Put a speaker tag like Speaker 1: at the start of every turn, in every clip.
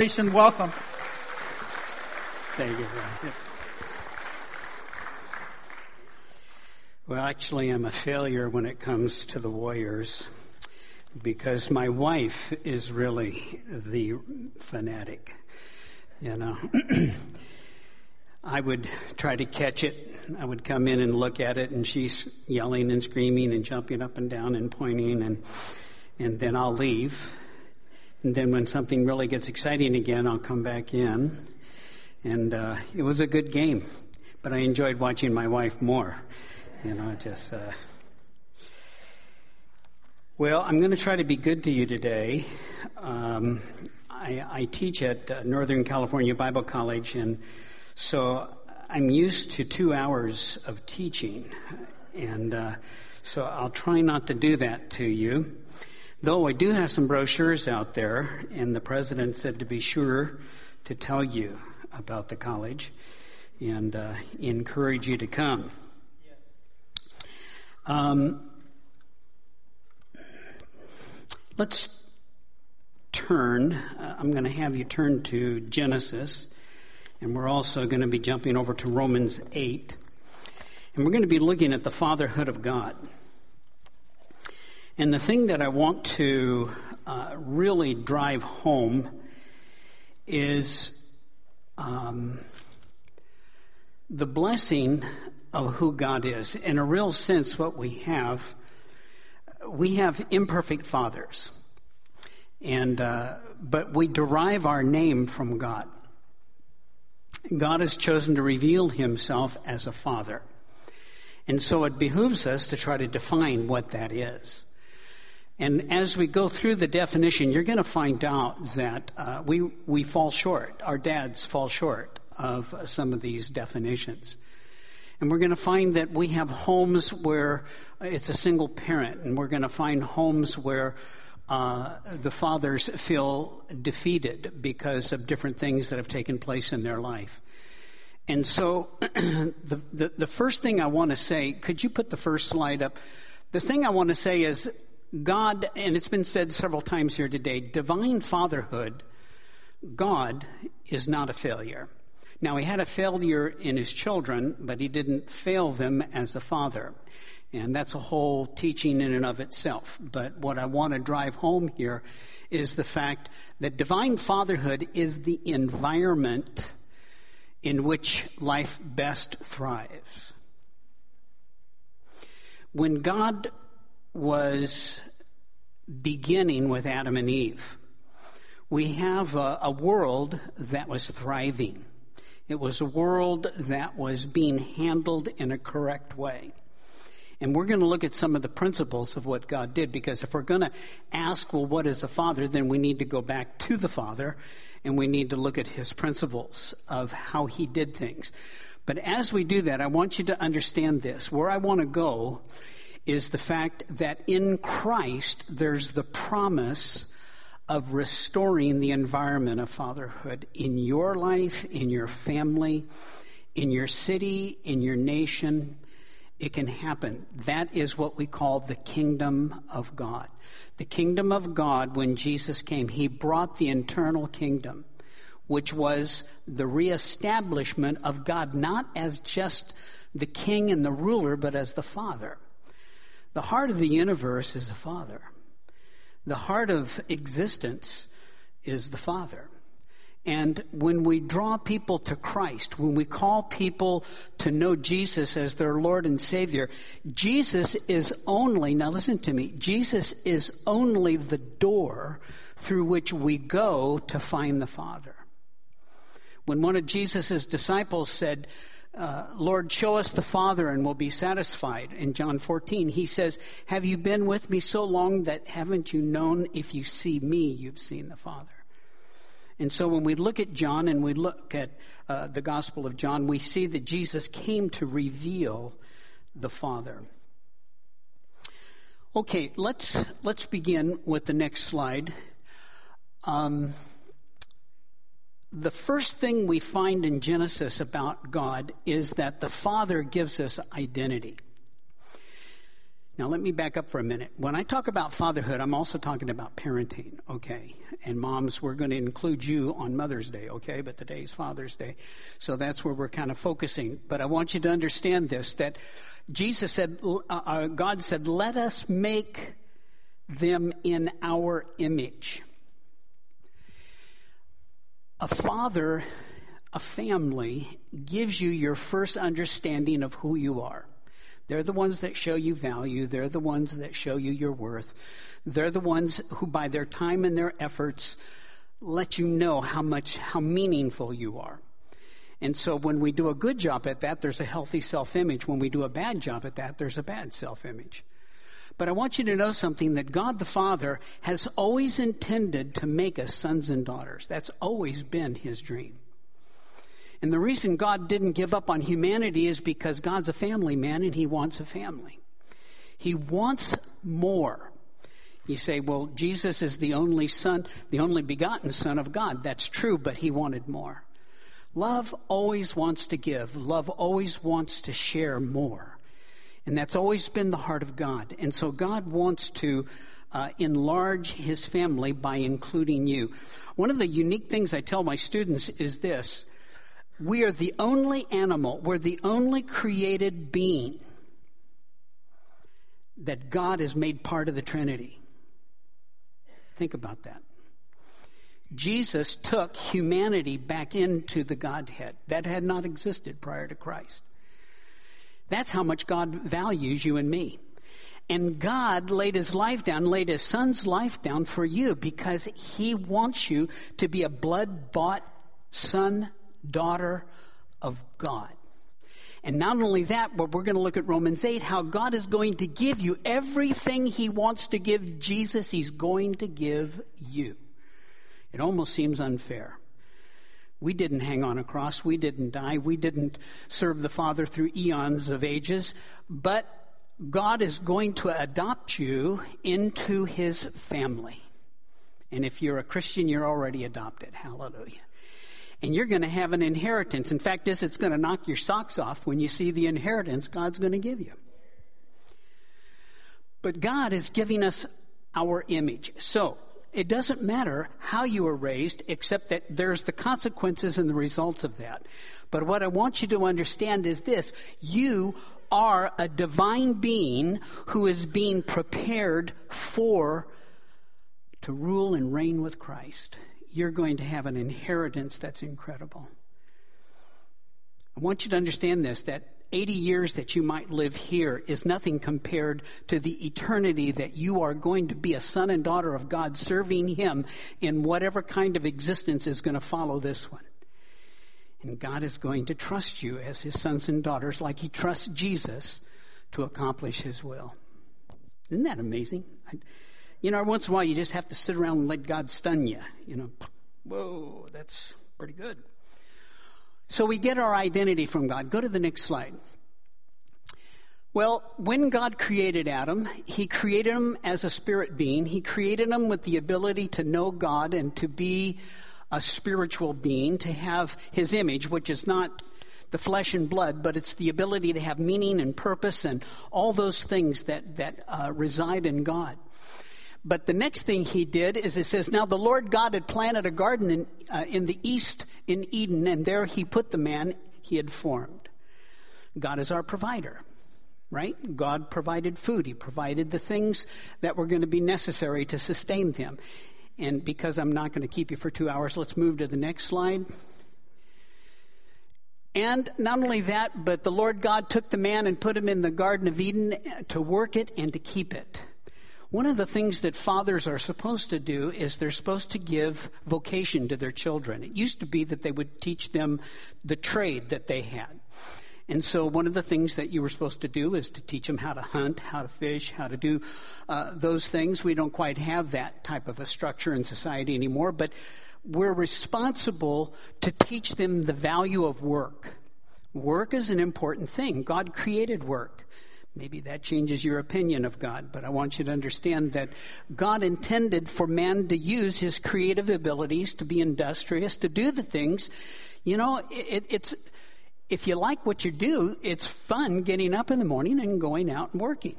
Speaker 1: Jason, welcome.
Speaker 2: Thank you. Well, actually, I'm a failure when it comes to the Warriors because my wife is really the fanatic. You know, I would try to catch it. I would come in and look at it, and she's yelling and screaming and jumping up and down and pointing, and and then I'll leave and then when something really gets exciting again, I'll come back in. And uh, it was a good game, but I enjoyed watching my wife more. You know, just. Uh... Well, I'm going to try to be good to you today. Um, I, I, teach at uh, Northern California Bible College, and so I'm used to two hours of teaching. And uh, so I'll try not to do that to you. Though I do have some brochures out there, and the president said to be sure to tell you about the college and uh, encourage you to come. Um, let's turn. Uh, I'm going to have you turn to Genesis, and we're also going to be jumping over to Romans 8. And we're going to be looking at the fatherhood of God. And the thing that I want to uh, really drive home is um, the blessing of who God is. In a real sense, what we have, we have imperfect fathers, and uh, but we derive our name from God. God has chosen to reveal Himself as a father, and so it behooves us to try to define what that is. And as we go through the definition, you're going to find out that uh, we, we fall short. Our dads fall short of some of these definitions. And we're going to find that we have homes where it's a single parent, and we're going to find homes where uh, the fathers feel defeated because of different things that have taken place in their life. And so, the, the, the first thing I want to say, could you put the first slide up? The thing I want to say is God, and it's been said several times here today, divine fatherhood, God is not a failure. Now, he had a failure in his children, but he didn't fail them as a father. And that's a whole teaching in and of itself. But what I want to drive home here is the fact that divine fatherhood is the environment in which life best thrives. When God was beginning with Adam and Eve. We have a, a, world that was thriving. It was a world that was being handled in a correct way. And we're going to look at some of the principles of what God did because if we're going to ask, well, what is the father, then we need to go back to the father and we need to look at his principles of how he did things. But as we do that, I want you to understand this. Where I want to go is the fact that in Christ there's the promise of restoring the environment of fatherhood in your life, in your family, in your city, in your nation. It can happen. That is what we call the kingdom of God. The kingdom of God, when Jesus came, he brought the internal kingdom, which was the reestablishment of God, not as just the king and the ruler, but as the father. The heart of the universe is the Father. The heart of existence is the Father. And when we draw people to Christ, when we call people to know Jesus as their Lord and Savior, Jesus is only, now listen to me, Jesus is only the door through which we go to find the Father. When one of Jesus' disciples said, uh, Lord, show us the Father and we'll be satisfied. In John 14, he says, Have you been with me so long that haven't you known if you see me, you've seen the Father? And so when we look at John and we look at uh, the Gospel of John, we see that Jesus came to reveal the Father. Okay, let's, let's begin with the next slide. Um, the first thing we find in Genesis about God is that the Father gives us identity. Now, let me back up for a minute. When I talk about fatherhood, I'm also talking about parenting, okay? And moms, we're going to include you on Mother's Day, okay? But today's Father's Day. So that's where we're kind of focusing. But I want you to understand this that Jesus said, uh, uh, God said, let us make them in our image. A father, a family, gives you your first understanding of who you are. They're the ones that show you value. They're the ones that show you your worth. They're the ones who, by their time and their efforts, let you know how much, how meaningful you are. And so when we do a good job at that, there's a healthy self image. When we do a bad job at that, there's a bad self image. But I want you to know something that God the Father has always intended to make us sons and daughters. That's always been his dream. And the reason God didn't give up on humanity is because God's a family man and he wants a family. He wants more. You say, well, Jesus is the only son, the only begotten son of God. That's true, but he wanted more. Love always wants to give. Love always wants to share more. And that's always been the heart of God. And so God wants to uh, enlarge his family by including you. One of the unique things I tell my students is this we are the only animal, we're the only created being that God has made part of the Trinity. Think about that. Jesus took humanity back into the Godhead. That had not existed prior to Christ. That's how much God values you and me. And God laid his life down, laid his son's life down for you because he wants you to be a blood bought son daughter of God. And not only that, but we're going to look at Romans 8, how God is going to give you everything He wants to give Jesus, He's going to give you. It almost seems unfair. We didn't hang on a cross. We didn't die. We didn't serve the Father through eons of ages. But God is going to adopt you into His family. And if you're a Christian, you're already adopted. Hallelujah and you're going to have an inheritance. In fact, this it's going to knock your socks off when you see the inheritance God's going to give you. But God is giving us our image. So, it doesn't matter how you were raised, except that there's the consequences and the results of that. But what I want you to understand is this you are a divine being who is being prepared for to rule and reign with Christ you're going to have an inheritance that's incredible. I want you to understand this that 80 years that you might live here is nothing compared to the eternity that you are going to be a son and daughter of God serving Him in whatever kind of existence is going to follow this one. And God is going to trust you as His sons and daughters like He trusts Jesus to accomplish His will. Isn't that amazing? I, you know, once in a while you just have to sit around and let God stun you. You know, whoa, that's pretty good. So we get our identity from God. Go to the next slide. Well, when God created Adam, He created him as a spirit being. He created him with the ability to know God and to be a spiritual being, to have His image, which is not the flesh and blood, but it's the ability to have meaning and purpose and all those things that, that uh, reside in God. But the next thing he did is it says, Now the Lord God had planted a garden in, uh, in the east in Eden, and there he put the man he had formed. God is our provider, right? God provided food. He provided the things that were going to be necessary to sustain them. And because I'm not going to keep you for two hours, let's move to the next slide. And not only that, but the Lord God took the man and put him in the Garden of Eden to work it and to keep it. One of the things that fathers are supposed to do is they're supposed to give vocation to their children. It used to be that they would teach them the trade that they had. And so one of the things that you were supposed to do is to teach them how to hunt, how to fish, how to do uh, those things. We don't quite have that type of a structure in society anymore, but we're responsible to teach them the value of work. Work is an important thing. God created work. Maybe that changes your opinion of God, but I want you to understand that God intended for man to use his creative abilities to be industrious, to do the things. You know, it, it's, if you like what you do, it's fun getting up in the morning and going out and working.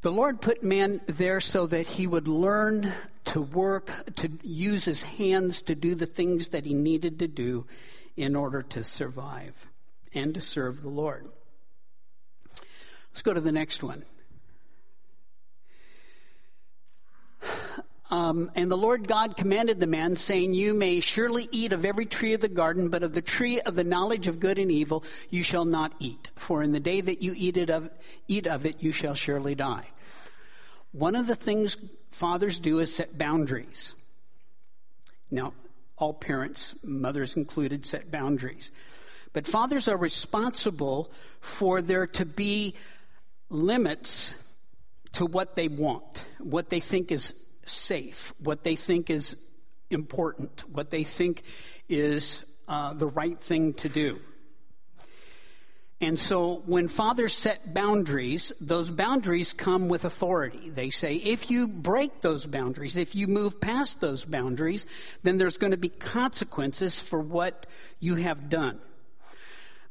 Speaker 2: The Lord put man there so that he would learn to work, to use his hands to do the things that he needed to do in order to survive and to serve the Lord. Let's go to the next one. Um, and the Lord God commanded the man, saying, You may surely eat of every tree of the garden, but of the tree of the knowledge of good and evil you shall not eat. For in the day that you eat, it of, eat of it, you shall surely die. One of the things fathers do is set boundaries. Now, all parents, mothers included, set boundaries. But fathers are responsible for there to be limits to what they want, what they think is safe, what they think is important, what they think is uh, the right thing to do. And so when fathers set boundaries, those boundaries come with authority. They say, if you break those boundaries, if you move past those boundaries, then there's going to be consequences for what you have done.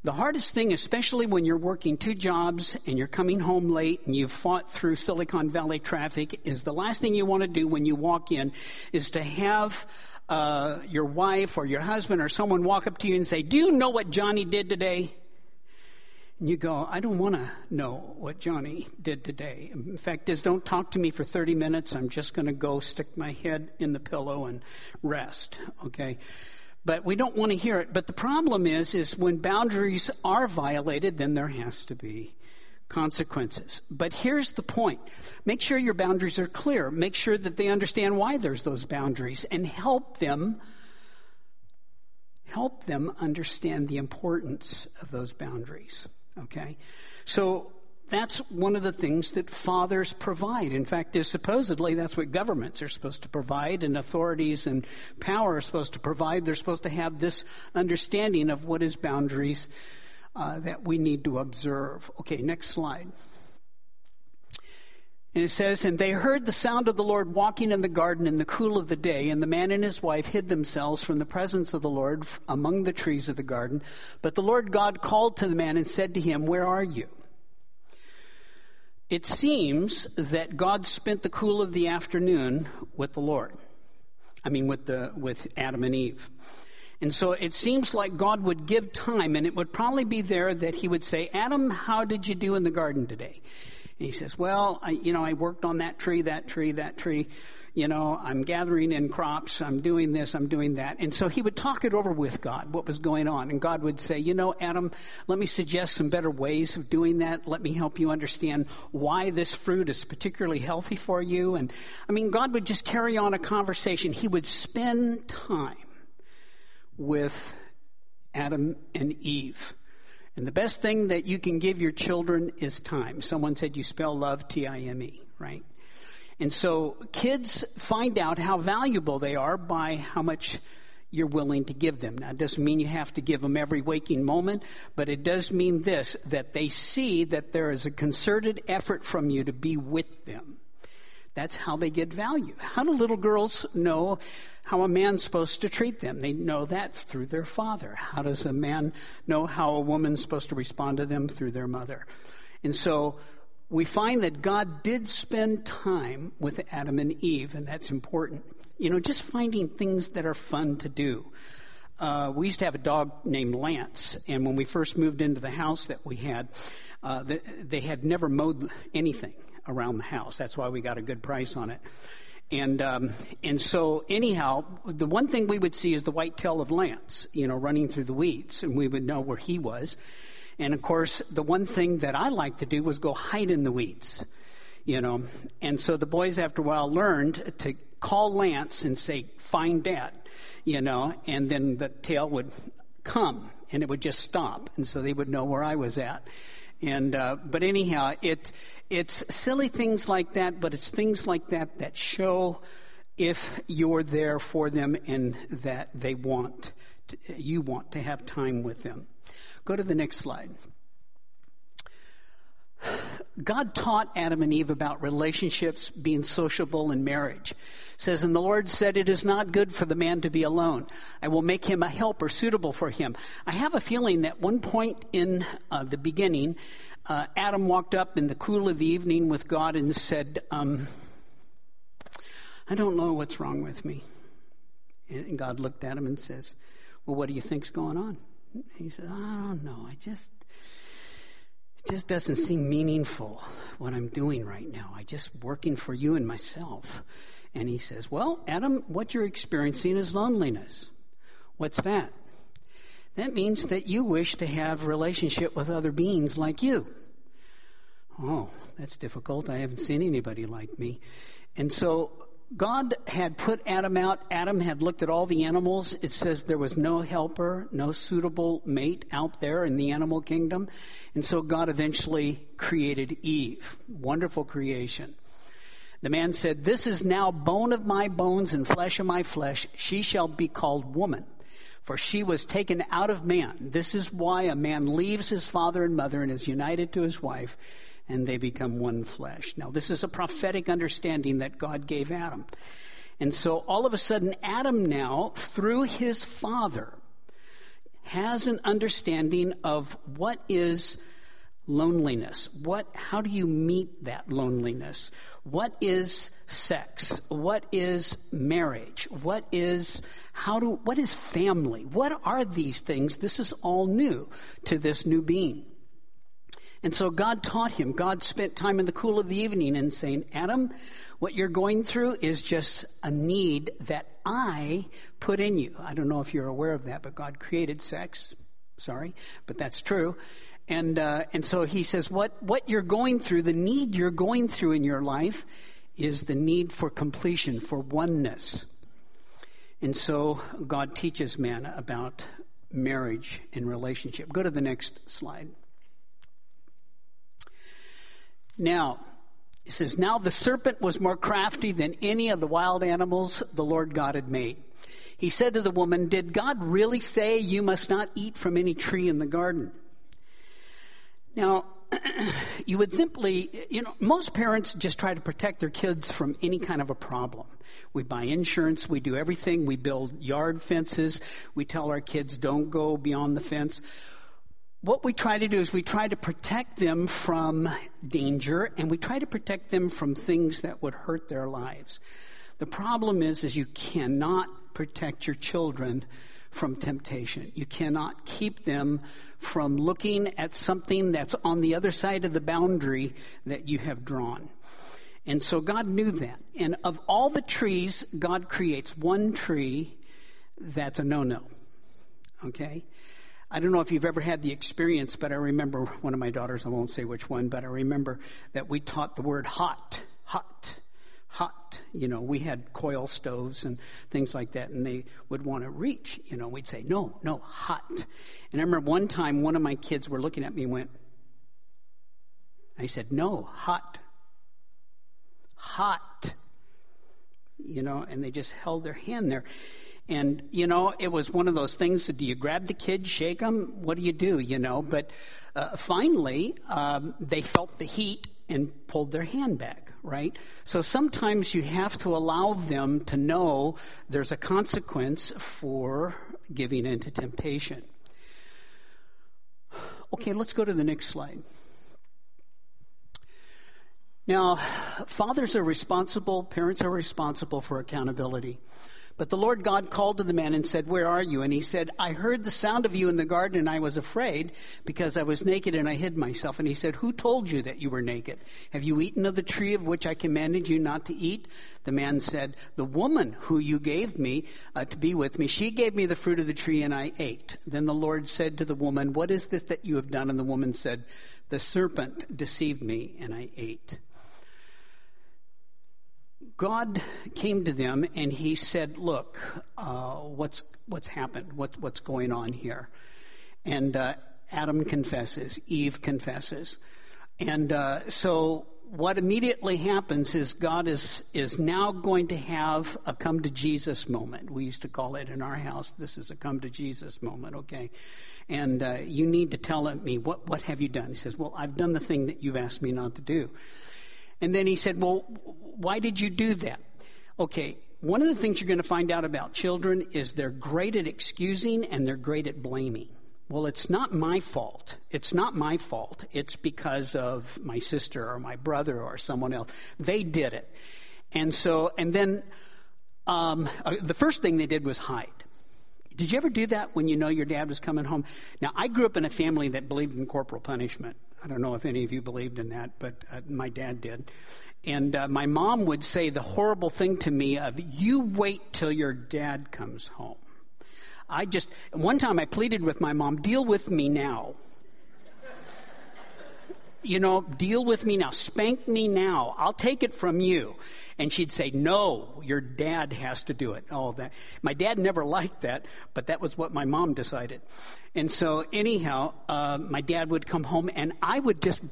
Speaker 2: The hardest thing, especially when you're working two jobs and you're coming home late and you've fought through Silicon Valley traffic, is the last thing you want to do when you walk in is to have uh, your wife or your husband or someone walk up to you and say, Do you know what Johnny did today? And you go, I don't want to know what Johnny did today. In fact, is don't talk to me for 30 minutes. I'm just going to go stick my head in the pillow and rest. Okay? But we don't want to hear it. But the problem is, is when boundaries are violated, then there has to be consequences. But here's the point. Make sure your boundaries are clear. Make sure that they understand why there's those boundaries and help them help them understand the importance of those boundaries. Okay? So that's one of the things that fathers provide. In fact, is supposedly that's what governments are supposed to provide, and authorities and power are supposed to provide. They're supposed to have this understanding of what is boundaries uh, that we need to observe. Okay, next slide. And it says, And they heard the sound of the Lord walking in the garden in the cool of the day, and the man and his wife hid themselves from the presence of the Lord among the trees of the garden. But the Lord God called to the man and said to him, Where are you? It seems that God spent the cool of the afternoon with the Lord. I mean, with, the, with Adam and Eve. And so it seems like God would give time, and it would probably be there that he would say, Adam, how did you do in the garden today? And he says, Well, I, you know, I worked on that tree, that tree, that tree you know, I'm gathering in crops, I'm doing this, I'm doing that. And so he would talk it over with God, what was going on. And God would say, you know, Adam, let me suggest some better ways of doing that. Let me help you understand why this fruit is particularly healthy for you. And I mean, God would just carry on a conversation. He would spend time with Adam and Eve. And the best thing that you can give your children is time. Someone said you spell love T I M E, right? And so kids find out how valuable they are by how much you're willing to give them. Now, it doesn't mean you have to give them every waking moment, but it does mean this that they see that there is a concerted effort from you to be with them. That's how they get value. How do little girls know how a man's supposed to treat them? They know that through their father. How does a man know how a woman's supposed to respond to them? Through their mother. And so we find that God did spend time with Adam and Eve, and that's important. You know, just finding things that are fun to do. Uh, we used to have a dog named Lance, and when we first moved into the house that we had, uh, the, they had never mowed anything around the house. That's why we got a good price on it. And um, and so anyhow, the one thing we would see is the white tail of Lance, you know, running through the weeds, and we would know where he was. And of course, the one thing that I liked to do was go hide in the weeds, you know. And so the boys, after a while, learned to call Lance and say, Find Dad, you know, and then the tail would come and it would just stop. And so they would know where I was at. And, uh, but anyhow, it, it's silly things like that, but it's things like that that show if you're there for them and that they want, to, you want to have time with them. Go to the next slide. God taught Adam and Eve about relationships being sociable in marriage. It says, and the Lord said, it is not good for the man to be alone. I will make him a helper suitable for him. I have a feeling that one point in uh, the beginning, uh, Adam walked up in the cool of the evening with God and said, um, I don't know what's wrong with me. And God looked at him and says, Well, what do you think's going on? He said, I don't know. I just, it just doesn't seem meaningful what I'm doing right now. I just working for you and myself. And he says, Well, Adam, what you're experiencing is loneliness. What's that? That means that you wish to have relationship with other beings like you. Oh, that's difficult. I haven't seen anybody like me. And so God had put Adam out. Adam had looked at all the animals. It says there was no helper, no suitable mate out there in the animal kingdom. And so God eventually created Eve. Wonderful creation. The man said, This is now bone of my bones and flesh of my flesh. She shall be called woman, for she was taken out of man. This is why a man leaves his father and mother and is united to his wife and they become one flesh. Now, this is a prophetic understanding that God gave Adam. And so all of a sudden, Adam now, through his father, has an understanding of what is loneliness. What, how do you meet that loneliness? What is sex? What is marriage? What is, how do, what is family? What are these things? This is all new to this new being. And so God taught him. God spent time in the cool of the evening and saying, Adam, what you're going through is just a need that I put in you. I don't know if you're aware of that, but God created sex. Sorry, but that's true. And, uh, and so he says, what, what you're going through, the need you're going through in your life is the need for completion, for oneness. And so God teaches man about marriage and relationship. Go to the next slide. Now, he says, Now the serpent was more crafty than any of the wild animals the Lord God had made. He said to the woman, Did God really say you must not eat from any tree in the garden? Now, you would simply, you know, most parents just try to protect their kids from any kind of a problem. We buy insurance, we do everything, we build yard fences, we tell our kids don't go beyond the fence what we try to do is we try to protect them from danger and we try to protect them from things that would hurt their lives. The problem is is you cannot protect your children from temptation. You cannot keep them from looking at something that's on the other side of the boundary that you have drawn. And so God knew that. And of all the trees God creates, one tree that's a no-no. Okay? I don't know if you've ever had the experience, but I remember one of my daughters, I won't say which one, but I remember that we taught the word hot, hot, hot. You know, we had coil stoves and things like that, and they would want to reach. You know, we'd say, no, no, hot. And I remember one time one of my kids were looking at me and went, I said, no, hot. Hot. You know, and they just held their hand there. And, you know, it was one of those things that do you grab the kid, shake them? What do you do, you know? But uh, finally, um, they felt the heat and pulled their hand back, right? So sometimes you have to allow them to know there's a consequence for giving into temptation. Okay, let's go to the next slide. Now, fathers are responsible, parents are responsible for accountability. But the Lord God called to the man and said, Where are you? And he said, I heard the sound of you in the garden and I was afraid because I was naked and I hid myself. And he said, Who told you that you were naked? Have you eaten of the tree of which I commanded you not to eat? The man said, The woman who you gave me uh, to be with me, she gave me the fruit of the tree and I ate. Then the Lord said to the woman, What is this that you have done? And the woman said, The serpent deceived me and I ate. God came to them and he said, Look, uh, what's, what's happened? What, what's going on here? And uh, Adam confesses, Eve confesses. And uh, so what immediately happens is God is, is now going to have a come to Jesus moment. We used to call it in our house, this is a come to Jesus moment, okay? And uh, you need to tell me, what, what have you done? He says, Well, I've done the thing that you've asked me not to do. And then he said, Well, why did you do that? Okay, one of the things you're going to find out about children is they're great at excusing and they're great at blaming. Well, it's not my fault. It's not my fault. It's because of my sister or my brother or someone else. They did it. And so, and then um, uh, the first thing they did was hide. Did you ever do that when you know your dad was coming home? Now, I grew up in a family that believed in corporal punishment. I don't know if any of you believed in that, but uh, my dad did. And uh, my mom would say the horrible thing to me of, you wait till your dad comes home. I just, one time I pleaded with my mom, deal with me now. You know, deal with me now. Spank me now. I'll take it from you. And she'd say, no, your dad has to do it. All that. My dad never liked that, but that was what my mom decided. And so anyhow, uh, my dad would come home and I would just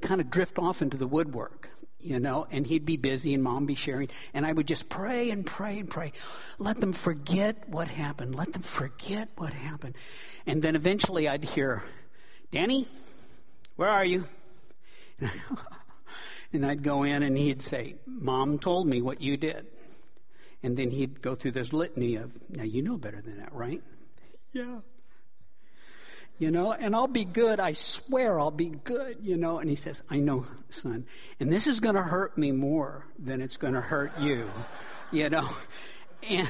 Speaker 2: kind of drift off into the woodwork you know, and he'd be busy and mom be sharing. And I would just pray and pray and pray. Let them forget what happened. Let them forget what happened. And then eventually I'd hear, Danny, where are you? and I'd go in and he'd say, Mom told me what you did. And then he'd go through this litany of, now you know better than that, right? Yeah you know, and I'll be good. I swear I'll be good, you know. And he says, I know, son. And this is going to hurt me more than it's going to hurt you, you know. And,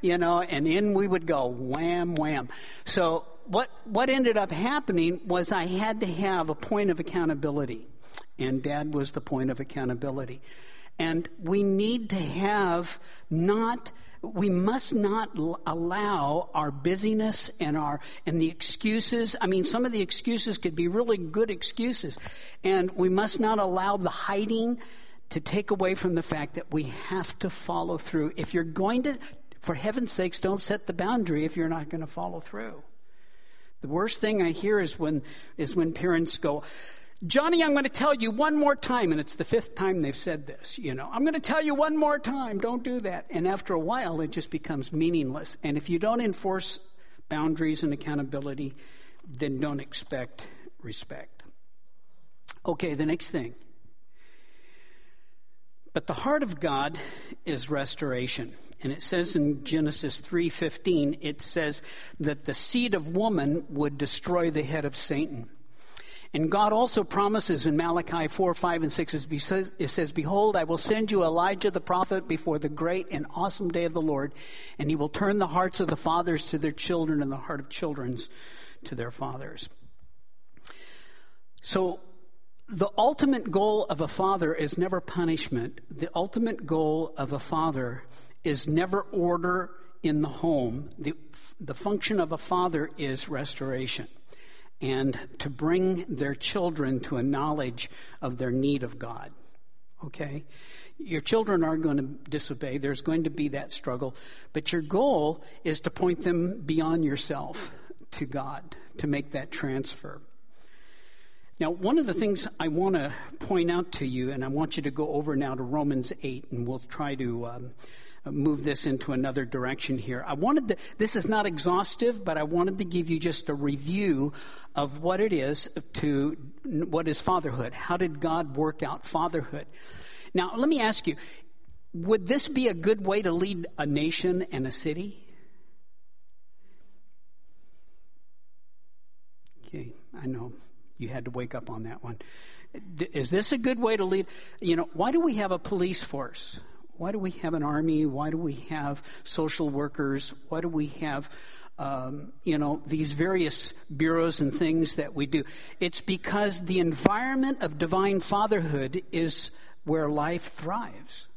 Speaker 2: you know, and in we would go, wham, wham. So what, what ended up happening was I had to have a point of accountability. And dad was the point of accountability. And we need to have not we must not allow our busyness and our and the excuses. I mean some of the excuses could be really good excuses. And we must not allow the hiding to take away from the fact that we have to follow through. If you're going to for heaven's sakes don't set the boundary if you're not going to follow through. The worst thing i hear is when is when parents go Johnny, I'm going to tell you one more time, and it's the fifth time they've said this, you know. I'm going to tell you one more time, don't do that. And after a while, it just becomes meaningless. And if you don't enforce boundaries and accountability, then don't expect respect. Okay, the next thing. But the heart of God is restoration. And it says in Genesis 3:15 it says that the seed of woman would destroy the head of Satan. And God also promises in Malachi 4, 5, and 6, it says, Behold, I will send you Elijah the prophet before the great and awesome day of the Lord, and he will turn the hearts of the fathers to their children and the heart of children's to their fathers. So, the ultimate goal of a father is never punishment. The ultimate goal of a father is never order in the home. The, the function of a father is restoration and to bring their children to a knowledge of their need of God. Okay? Your children are going to disobey. There's going to be that struggle. But your goal is to point them beyond yourself to God, to make that transfer. Now, one of the things I want to point out to you, and I want you to go over now to Romans 8, and we'll try to um, move this into another direction here. I wanted to, this is not exhaustive, but I wanted to give you just a review of what it is to, what is fatherhood? How did God work out fatherhood? Now, let me ask you, would this be a good way to lead a nation and a city? Okay, I know you had to wake up on that one. Is this a good way to lead? You know, why do we have a police force? Why do we have an army? Why do we have social workers? Why do we have, um, you know, these various bureaus and things that we do? It's because the environment of divine fatherhood is where life thrives.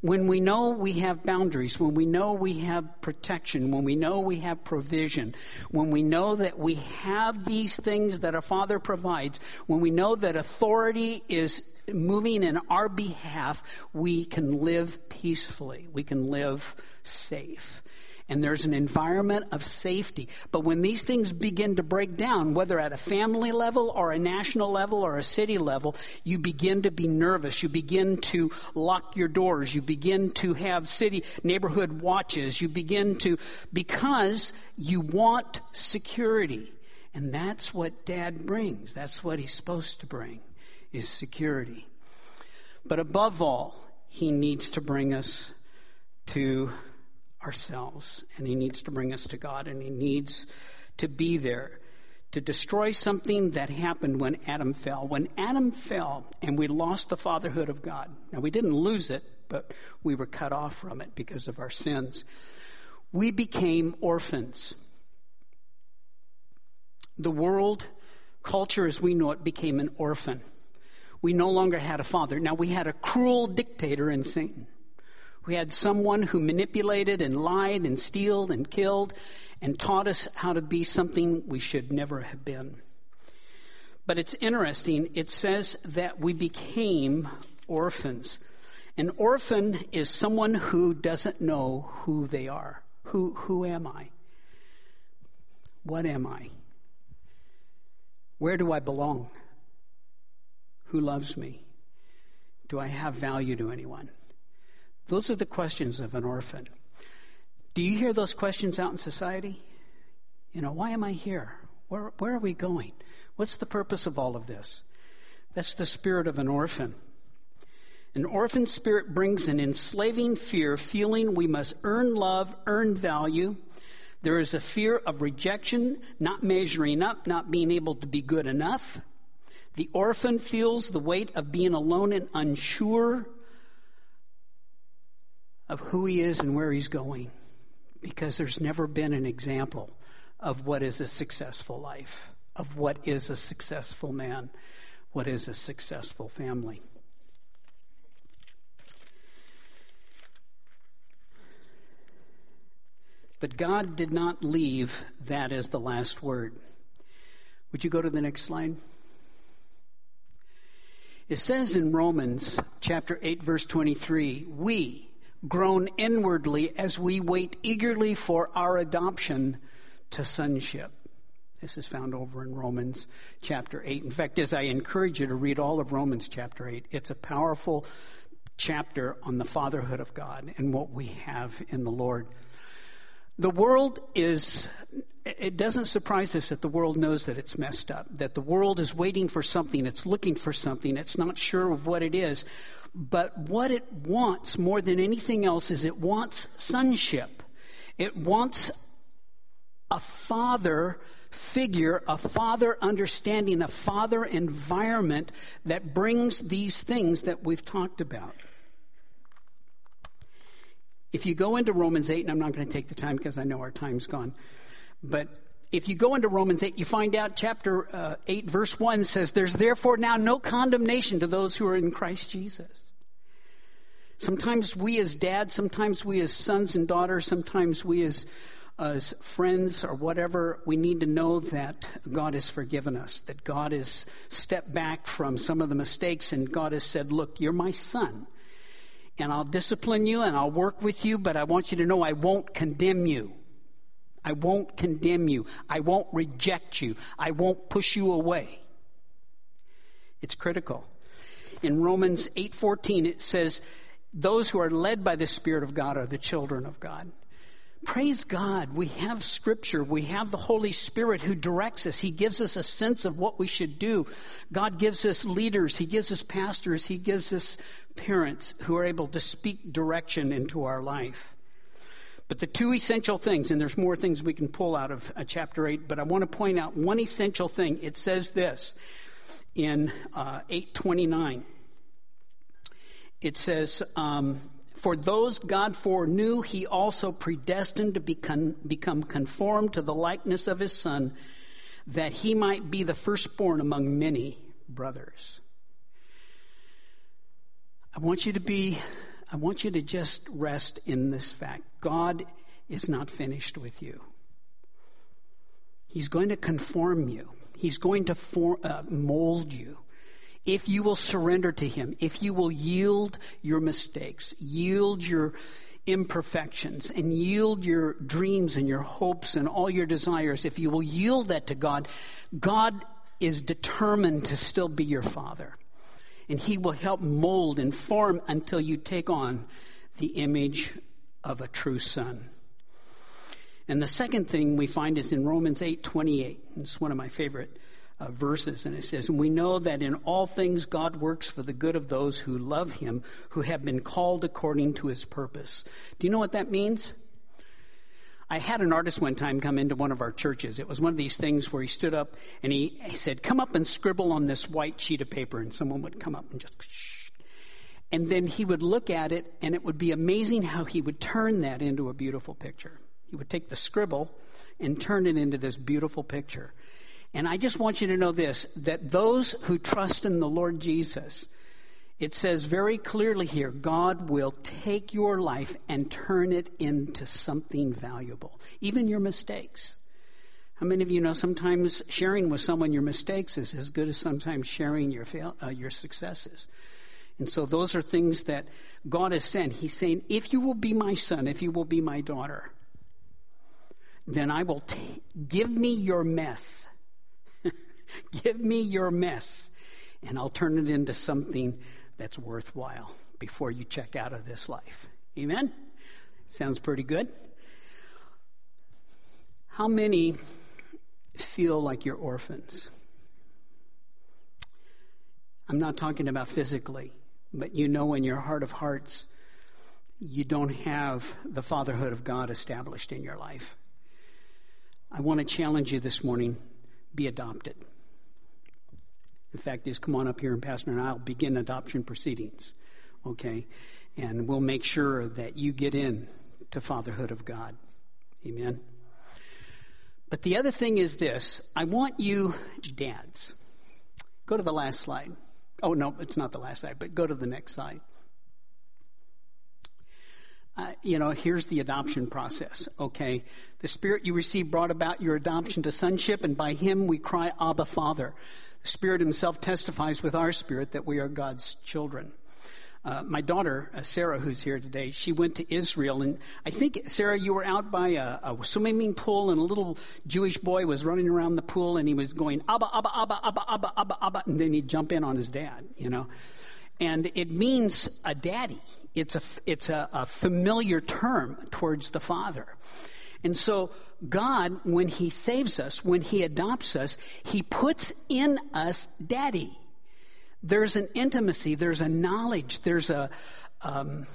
Speaker 2: When we know we have boundaries, when we know we have protection, when we know we have provision, when we know that we have these things that a father provides, when we know that authority is moving in our behalf, we can live peacefully. We can live safe. And there's an environment of safety. But when these things begin to break down, whether at a family level or a national level or a city level, you begin to be nervous. You begin to lock your doors. You begin to have city neighborhood watches. You begin to, because you want security. And that's what dad brings. That's what he's supposed to bring is security. But above all, he needs to bring us to ourselves, and he needs to bring us to God, and he needs to be there to destroy something that happened when Adam fell. When Adam fell and we lost the fatherhood of God, now we didn't lose it, but we were cut off from it because of our sins. We became orphans. The world, culture as we know it, became an orphan. We no longer had a father. Now we had a cruel dictator in Satan. We had someone who manipulated and lied and stealed and killed and taught us how to be something we should never have been. But it's interesting, it says that we became orphans. An orphan is someone who doesn't know who they are. Who, who am I? What am I? Where do I belong? Who loves me? Do I have value to anyone? Those are the questions of an orphan. Do you hear those questions out in society? You know, why am I here? Where, where are we going? What's the purpose of all of this? That's the spirit of an orphan. An orphan spirit brings an enslaving fear, feeling we must earn love, earn value. There is a fear of rejection, not measuring up, not being able to be good enough. The orphan feels the weight of being alone and unsure of who he is and where he's going because there's never been an example of what is a successful life, of what is a successful man, what is a successful family. But God did not leave that as the last word. Would you go to the next slide? It says in Romans chapter 8 verse 23, we groan inwardly as we wait eagerly for our adoption to sonship. This is found over in Romans chapter 8. In fact, as I encourage you to read all of Romans chapter 8, it's a powerful chapter on the fatherhood of God and what we have in the Lord. The world is, it doesn't surprise us that the world knows that it's messed up, that the world is waiting for something, it's looking for something, it's not sure of what it is. But what it wants more than anything else is it wants sonship. It wants a father figure, a father understanding, a father environment that brings these things that we've talked about. If you go into Romans 8, and I'm not going to take the time because I know our time's gone, but if you go into Romans 8, you find out chapter uh, 8, verse 1 says, There's therefore now no condemnation to those who are in Christ Jesus. Sometimes we as dads, sometimes we as sons and daughters, sometimes we as, as friends or whatever, we need to know that God has forgiven us, that God has stepped back from some of the mistakes and God has said, Look, you're my son and I'll discipline you and I'll work with you, but I want you to know I won't condemn you. I won't condemn you. I won't reject you. I won't push you away. It's critical. In Romans 8:14 it says those who are led by the spirit of God are the children of God. Praise God. We have scripture. We have the Holy Spirit who directs us. He gives us a sense of what we should do. God gives us leaders. He gives us pastors. He gives us parents who are able to speak direction into our life. But the two essential things, and there's more things we can pull out of uh, chapter 8, but I want to point out one essential thing. It says this in uh, 829. It says, um, for those God foreknew, he also predestined to become, become conformed to the likeness of his Son, that he might be the firstborn among many brothers. I want you to be, I want you to just rest in this fact. God is not finished with you. He's going to conform you. He's going to form, uh, mold you if you will surrender to Him, if you will yield your mistakes, yield your imperfections, and yield your dreams and your hopes and all your desires, if you will yield that to God, God is determined to still be your Father. And He will help mold and form until you take on the image of a true Son. And the second thing we find is in Romans 8 28. It's one of my favorite uh, verses, and it says, And we know that in all things God works for the good of those who love him, who have been called according to his purpose. Do you know what that means? I had an artist one time come into one of our churches. It was one of these things where he stood up and he, he said, Come up and scribble on this white sheet of paper. And someone would come up and just, shh. And then he would look at it, and it would be amazing how he would turn that into a beautiful picture. He would take the scribble and turn it into this beautiful picture. And I just want you to know this that those who trust in the Lord Jesus, it says very clearly here God will take your life and turn it into something valuable, even your mistakes. How many of you know sometimes sharing with someone your mistakes is as good as sometimes sharing your, fail, uh, your successes? And so those are things that God has sent. He's saying, if you will be my son, if you will be my daughter, then I will t- give me your mess. give me your mess, and I'll turn it into something that's worthwhile before you check out of this life. Amen? Sounds pretty good. How many feel like you're orphans? I'm not talking about physically, but you know in your heart of hearts, you don't have the fatherhood of God established in your life. I want to challenge you this morning be adopted. In fact, just come on up here and Pastor and I'll begin adoption proceedings. Okay? And we'll make sure that you get in to fatherhood of God. Amen. But the other thing is this I want you, dads, go to the last slide. Oh, no, it's not the last slide, but go to the next slide. Uh, you know, here's the adoption process, okay? The Spirit you received brought about your adoption to sonship, and by Him we cry, Abba, Father. Spirit Himself testifies with our spirit that we are God's children. Uh, my daughter, uh, Sarah, who's here today, she went to Israel. And I think, Sarah, you were out by a, a, swimming pool, and a little Jewish boy was running around the pool, and he was going, Abba, Abba, Abba, Abba, Abba, Abba, Abba, and then he'd jump in on his dad, you know. And it means a daddy. It's a, it's a, a familiar term towards the father. And so God, when He saves us, when He adopts us, He puts in us daddy. There's an intimacy, there's a knowledge, there's a. Um,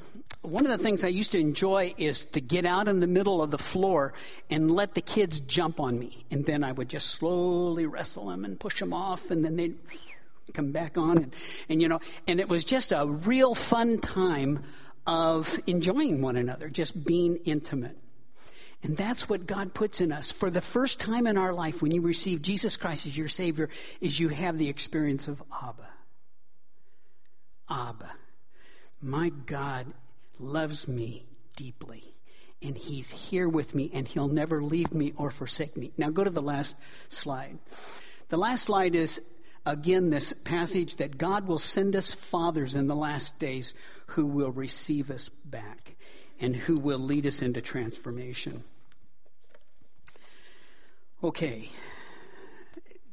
Speaker 2: one of the things I used to enjoy is to get out in the middle of the floor and let the kids jump on me. And then I would just slowly wrestle them and push them off, and then they'd come back on. And, and you know, and it was just a real fun time of enjoying one another, just being intimate. And that's what God puts in us. For the first time in our life, when you receive Jesus Christ as your Savior, is you have the experience of Abba. Abba. My God loves me deeply. And He's here with me, and He'll never leave me or forsake me. Now go to the last slide. The last slide is again this passage that God will send us fathers in the last days who will receive us back and who will lead us into transformation. Okay.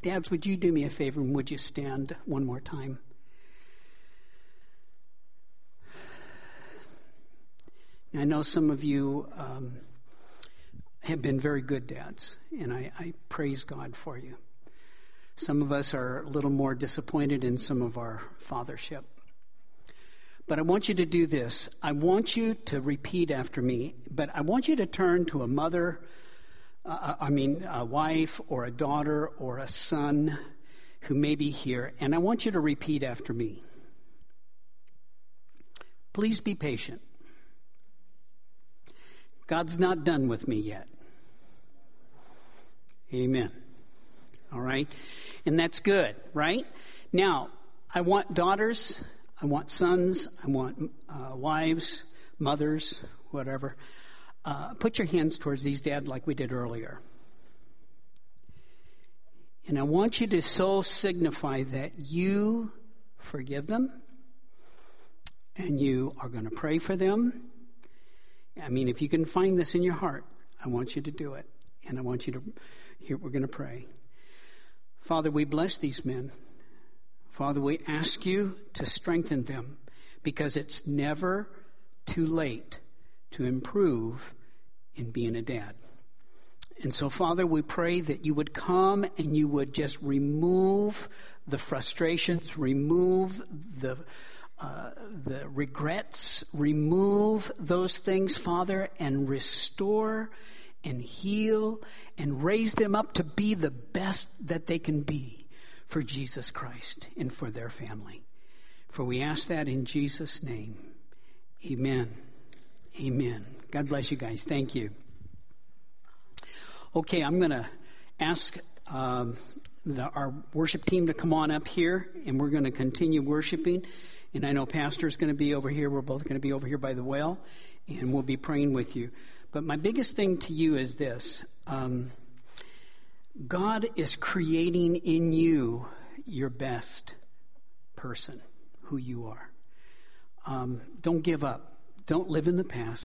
Speaker 2: Dads, would you do me a favor and would you stand one more time? I know some of you um, have been very good dads, and I, I praise God for you. Some of us are a little more disappointed in some of our fathership. But I want you to do this. I want you to repeat after me, but I want you to turn to a mother uh, I mean, a wife or a daughter or a son who may be here, and I want you to repeat after me. Please be patient. God's not done with me yet. Amen. All right? And that's good, right? Now, I want daughters, I want sons, I want uh, wives, mothers, whatever. Uh, put your hands towards these, Dad, like we did earlier. And I want you to so signify that you forgive them and you are going to pray for them. I mean, if you can find this in your heart, I want you to do it. And I want you to, here, we're going to pray. Father, we bless these men. Father, we ask you to strengthen them because it's never too late to improve in being a dad. And so, Father, we pray that you would come and you would just remove the frustrations, remove the uh, the regrets, remove those things, Father, and restore and heal and raise them up to be the best that they can be for Jesus Christ and for their family. For we ask that in Jesus' name. Amen. Amen. God bless you guys. Thank you. Okay, I'm going to ask um, the, our worship team to come on up here, and we're going to continue worshiping. And I know Pastor's going to be over here. We're both going to be over here by the well, and we'll be praying with you. But my biggest thing to you is this um, God is creating in you your best person, who you are. Um, don't give up. Don't live in the past.